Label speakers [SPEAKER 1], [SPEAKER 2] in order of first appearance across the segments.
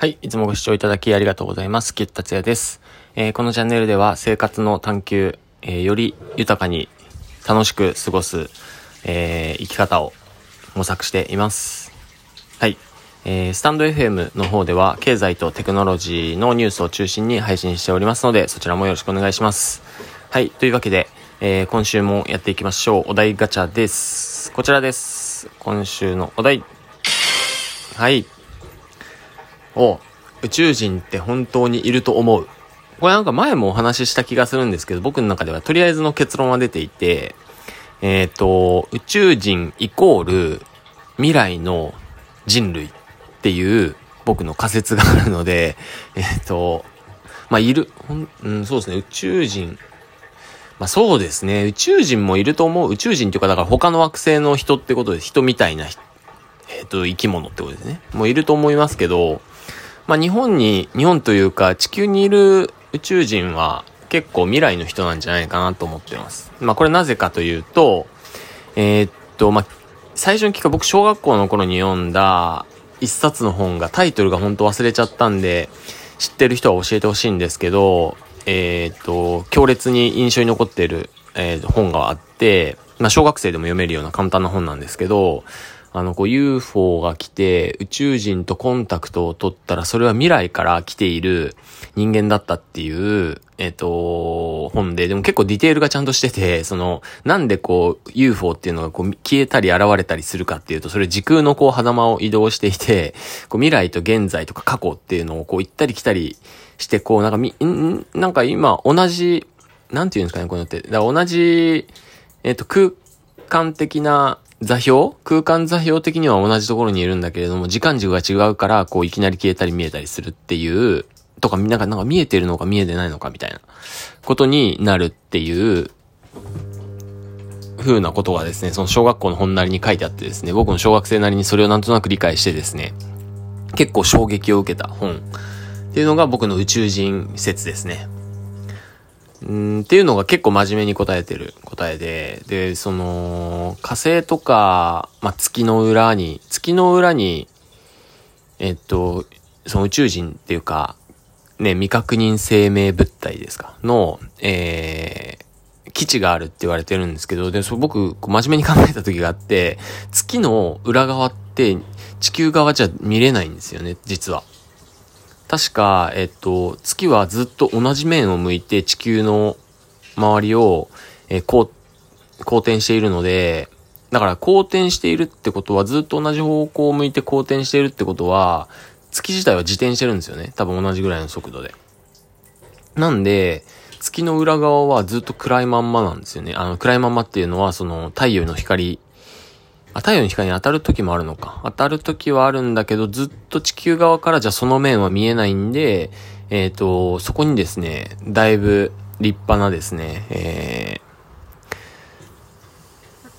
[SPEAKER 1] はい。いつもご視聴いただきありがとうございます。キュッ達也です。えー、このチャンネルでは生活の探求、えー、より豊かに楽しく過ごす、えー、生き方を模索しています。はい。えー、スタンド FM の方では経済とテクノロジーのニュースを中心に配信しておりますので、そちらもよろしくお願いします。はい。というわけで、え、今週もやっていきましょう。お題ガチャです。こちらです。今週のお題。はい。お宇宙人って本当にいると思う。これなんか前もお話しした気がするんですけど、僕の中ではとりあえずの結論は出ていて、えっ、ー、と、宇宙人イコール未来の人類っていう僕の仮説があるので、えっ、ー、と、まあ、いる、ほん、うん、そうですね、宇宙人、まあ、そうですね、宇宙人もいると思う、宇宙人っていうか、だから他の惑星の人ってことで、人みたいな、えっ、ー、と、生き物ってことですね。もういると思いますけど、まあ、日本に、日本というか地球にいる宇宙人は結構未来の人なんじゃないかなと思ってます。まあ、これなぜかというと、えー、っと、まあ、最初に聞く僕小学校の頃に読んだ一冊の本がタイトルが本当忘れちゃったんで、知ってる人は教えてほしいんですけど、えー、っと、強烈に印象に残っている、えー、本があって、まあ、小学生でも読めるような簡単な本なんですけど、あの、こう UFO が来て宇宙人とコンタクトを取ったらそれは未来から来ている人間だったっていう、えっ、と、本で、でも結構ディテールがちゃんとしてて、その、なんでこう UFO っていうのがこう消えたり現れたりするかっていうと、それ時空のこう狭間を移動していて、こう未来と現在とか過去っていうのをこう行ったり来たりして、こうなんかみ、んなんか今同じ、なんていうんですかね、こういうのって。だから同じ、えっ、と、空間的な座標？空間座標的には同じところにいるんだけれども、時間軸が違うから、こういきなり消えたり見えたりするっていう、とか、なんか、なんか見えてるのか見えてないのかみたいなことになるっていう、風なことがですね、その小学校の本なりに書いてあってですね、僕の小学生なりにそれをなんとなく理解してですね、結構衝撃を受けた本っていうのが僕の宇宙人説ですね。うんっていうのが結構真面目に答えてる答えで、で、その、火星とか、まあ、月の裏に、月の裏に、えっと、その宇宙人っていうか、ね、未確認生命物体ですか？の、えー、基地があるって言われてるんですけど、で、そ僕、真面目に考えた時があって、月の裏側って地球側じゃ見れないんですよね、実は。確か、えっと、月はずっと同じ面を向いて地球の周りを、えー、こう、公転しているので、だから公転しているってことはずっと同じ方向を向いて公転しているってことは、月自体は自転してるんですよね。多分同じぐらいの速度で。なんで、月の裏側はずっと暗いまんまなんですよね。あの、暗いまんまっていうのは、その、太陽の光あ、太陽の光に当たる時もあるのか。当たる時はあるんだけど、ずっと地球側からじゃその面は見えないんで、えっ、ー、と、そこにですね、だいぶ立派なですね、え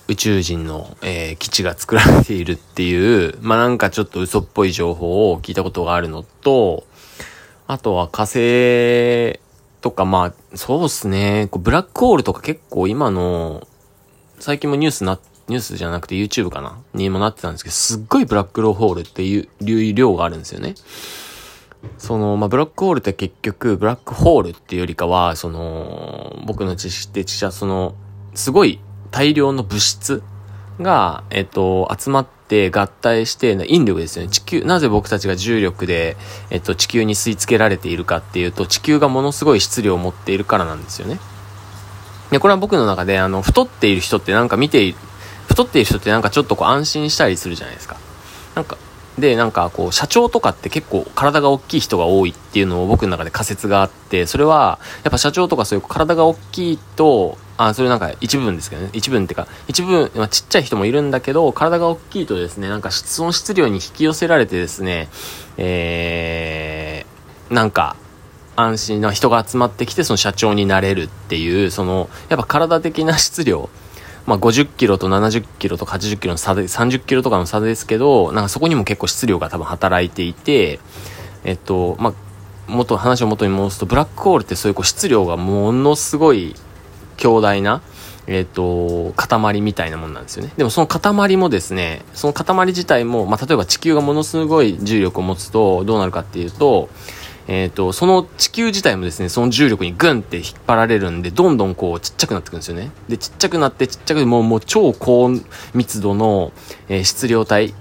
[SPEAKER 1] ー、宇宙人の、えー、基地が作られているっていう、まあ、なんかちょっと嘘っぽい情報を聞いたことがあるのと、あとは火星とか、まあ、そうっすね、こうブラックホールとか結構今の、最近もニュースになっニュースじゃなくて YouTube かな？にもなってたんですけど、すっごいブラックローホールっていう量があるんですよね。その、まあ、ブラックホールって結局、ブラックホールっていうよりかは、その、僕の知識的は、その、すごい大量の物質が、えっと、集まって合体して、引力ですよね。地球、なぜ僕たちが重力で、えっと、地球に吸い付けられているかっていうと、地球がものすごい質量を持っているからなんですよね。で、これは僕の中で、あの、太っている人ってなんか見て太っている人ってなんかちょっとこう安心したりするじゃないですか。なんか、で、なんかこう、社長とかって結構体が大きい人が多いっていうのを僕の中で仮説があって、それは、やっぱ社長とかそういう体が大きいと、あ、それなんか一部分ですけどね。一部分ってか、一部分、まあ、ちっちゃい人もいるんだけど、体が大きいとですね、なんか質問質量に引き寄せられてですね、えー、なんか、安心な人が集まってきて、その社長になれるっていう、その、やっぱ体的な質量、まあ、50キロと70キロとか80キロの差で、30キロとかの差ですけど、なんかそこにも結構質量が多分働いていて、えっと、まあ、元、話を元に戻すと、ブラックホールってそういうこう質量がものすごい強大な、えっ、と、塊みたいなもんなんですよね。でもその塊もですね、その塊自体も、まあ、例えば地球がものすごい重力を持つと、どうなるかっていうと、えっ、と、その地球自体もですね、その重力にグンって引っ張られるんで、どんどんこうちっちゃくなってくるんですよね。で、ちっちゃくなってちっちゃくもう、もう超高密度の、えー、質量体、ちっ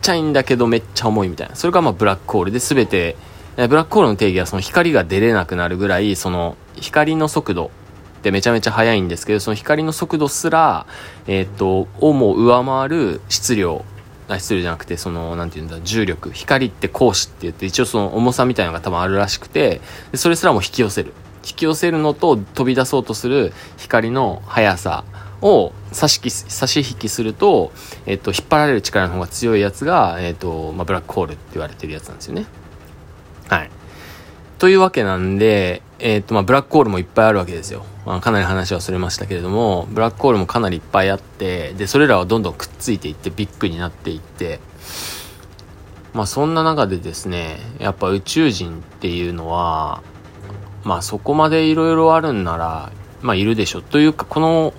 [SPEAKER 1] ちゃいんだけどめっちゃ重いみたいな。それがまあブラックホールで全て、ブラックホールの定義はその光が出れなくなるぐらい、その光の速度ってめちゃめちゃ速いんですけど、その光の速度すら、えっ、と、をも上回る質量、あ質量じゃなくて、その、なんていうんだ、重力。光って光子って言って、一応その重さみたいなのが多分あるらしくて、でそれすらも引き寄せる。引き寄せるのと飛び出そうとする光の速さを差し差し引きすると、えっと、引っ張られる力の方が強いやつが、えっと、まあ、ブラックホールって言われてるやつなんですよね。はい。というわけなんで、えっ、と、まあ、ブラックホールもいっぱいあるわけですよ。まあ、かなり話はそれましたけれども、ブラックホールもかなりいっぱいあって、で、それらはどんどんくっついていって、ビッグになっていって、まあ、そんな中でですね、やっぱ宇宙人っていうのは、まあ、そこまでいろいろあるんなら、まあ、いるでしょ。というか、この、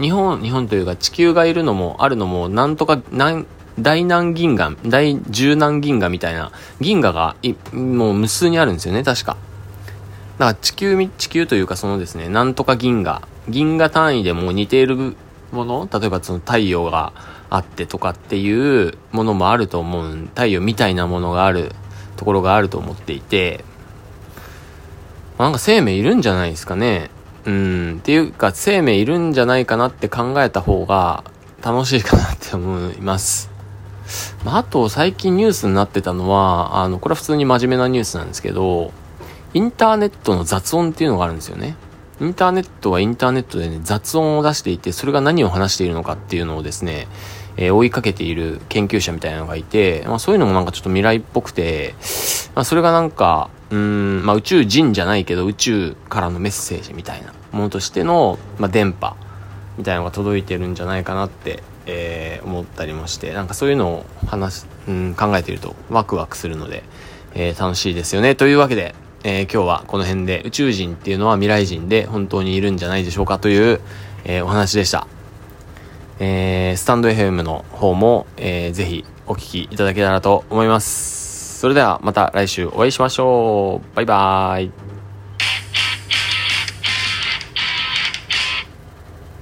[SPEAKER 1] 日本、日本というか地球がいるのも、あるのも、なんとか、なん、大南銀河、大十南銀河みたいな銀河がいもう無数にあるんですよね、確か。だか地球、地球というかそのですね、なんとか銀河、銀河単位でも似ているもの、例えばその太陽があってとかっていうものもあると思う、太陽みたいなものがあるところがあると思っていて、なんか生命いるんじゃないですかね。うん、っていうか生命いるんじゃないかなって考えた方が楽しいかなって思います。まあ、あと最近ニュースになってたのは、あの、これは普通に真面目なニュースなんですけど、インターネットの雑音っていうのがあるんですよね。インターネットはインターネットでね、雑音を出していて、それが何を話しているのかっていうのをですね、えー、追いかけている研究者みたいなのがいて、まあそういうのもなんかちょっと未来っぽくて、まあそれがなんか、うん、まあ宇宙人じゃないけど宇宙からのメッセージみたいなものとしての、まあ電波みたいなのが届いてるんじゃないかなって、えー、思ったりもして、なんかそういうのを話うん、考えているとワクワクするので、えー、楽しいですよね。というわけで、えー、今日はこの辺で宇宙人っていうのは未来人で本当にいるんじゃないでしょうかという、えー、お話でした。えー、スタンド FM の方も、えー、ぜひお聴きいただけたらと思います。それではまた来週お会いしましょう。バイバーイ。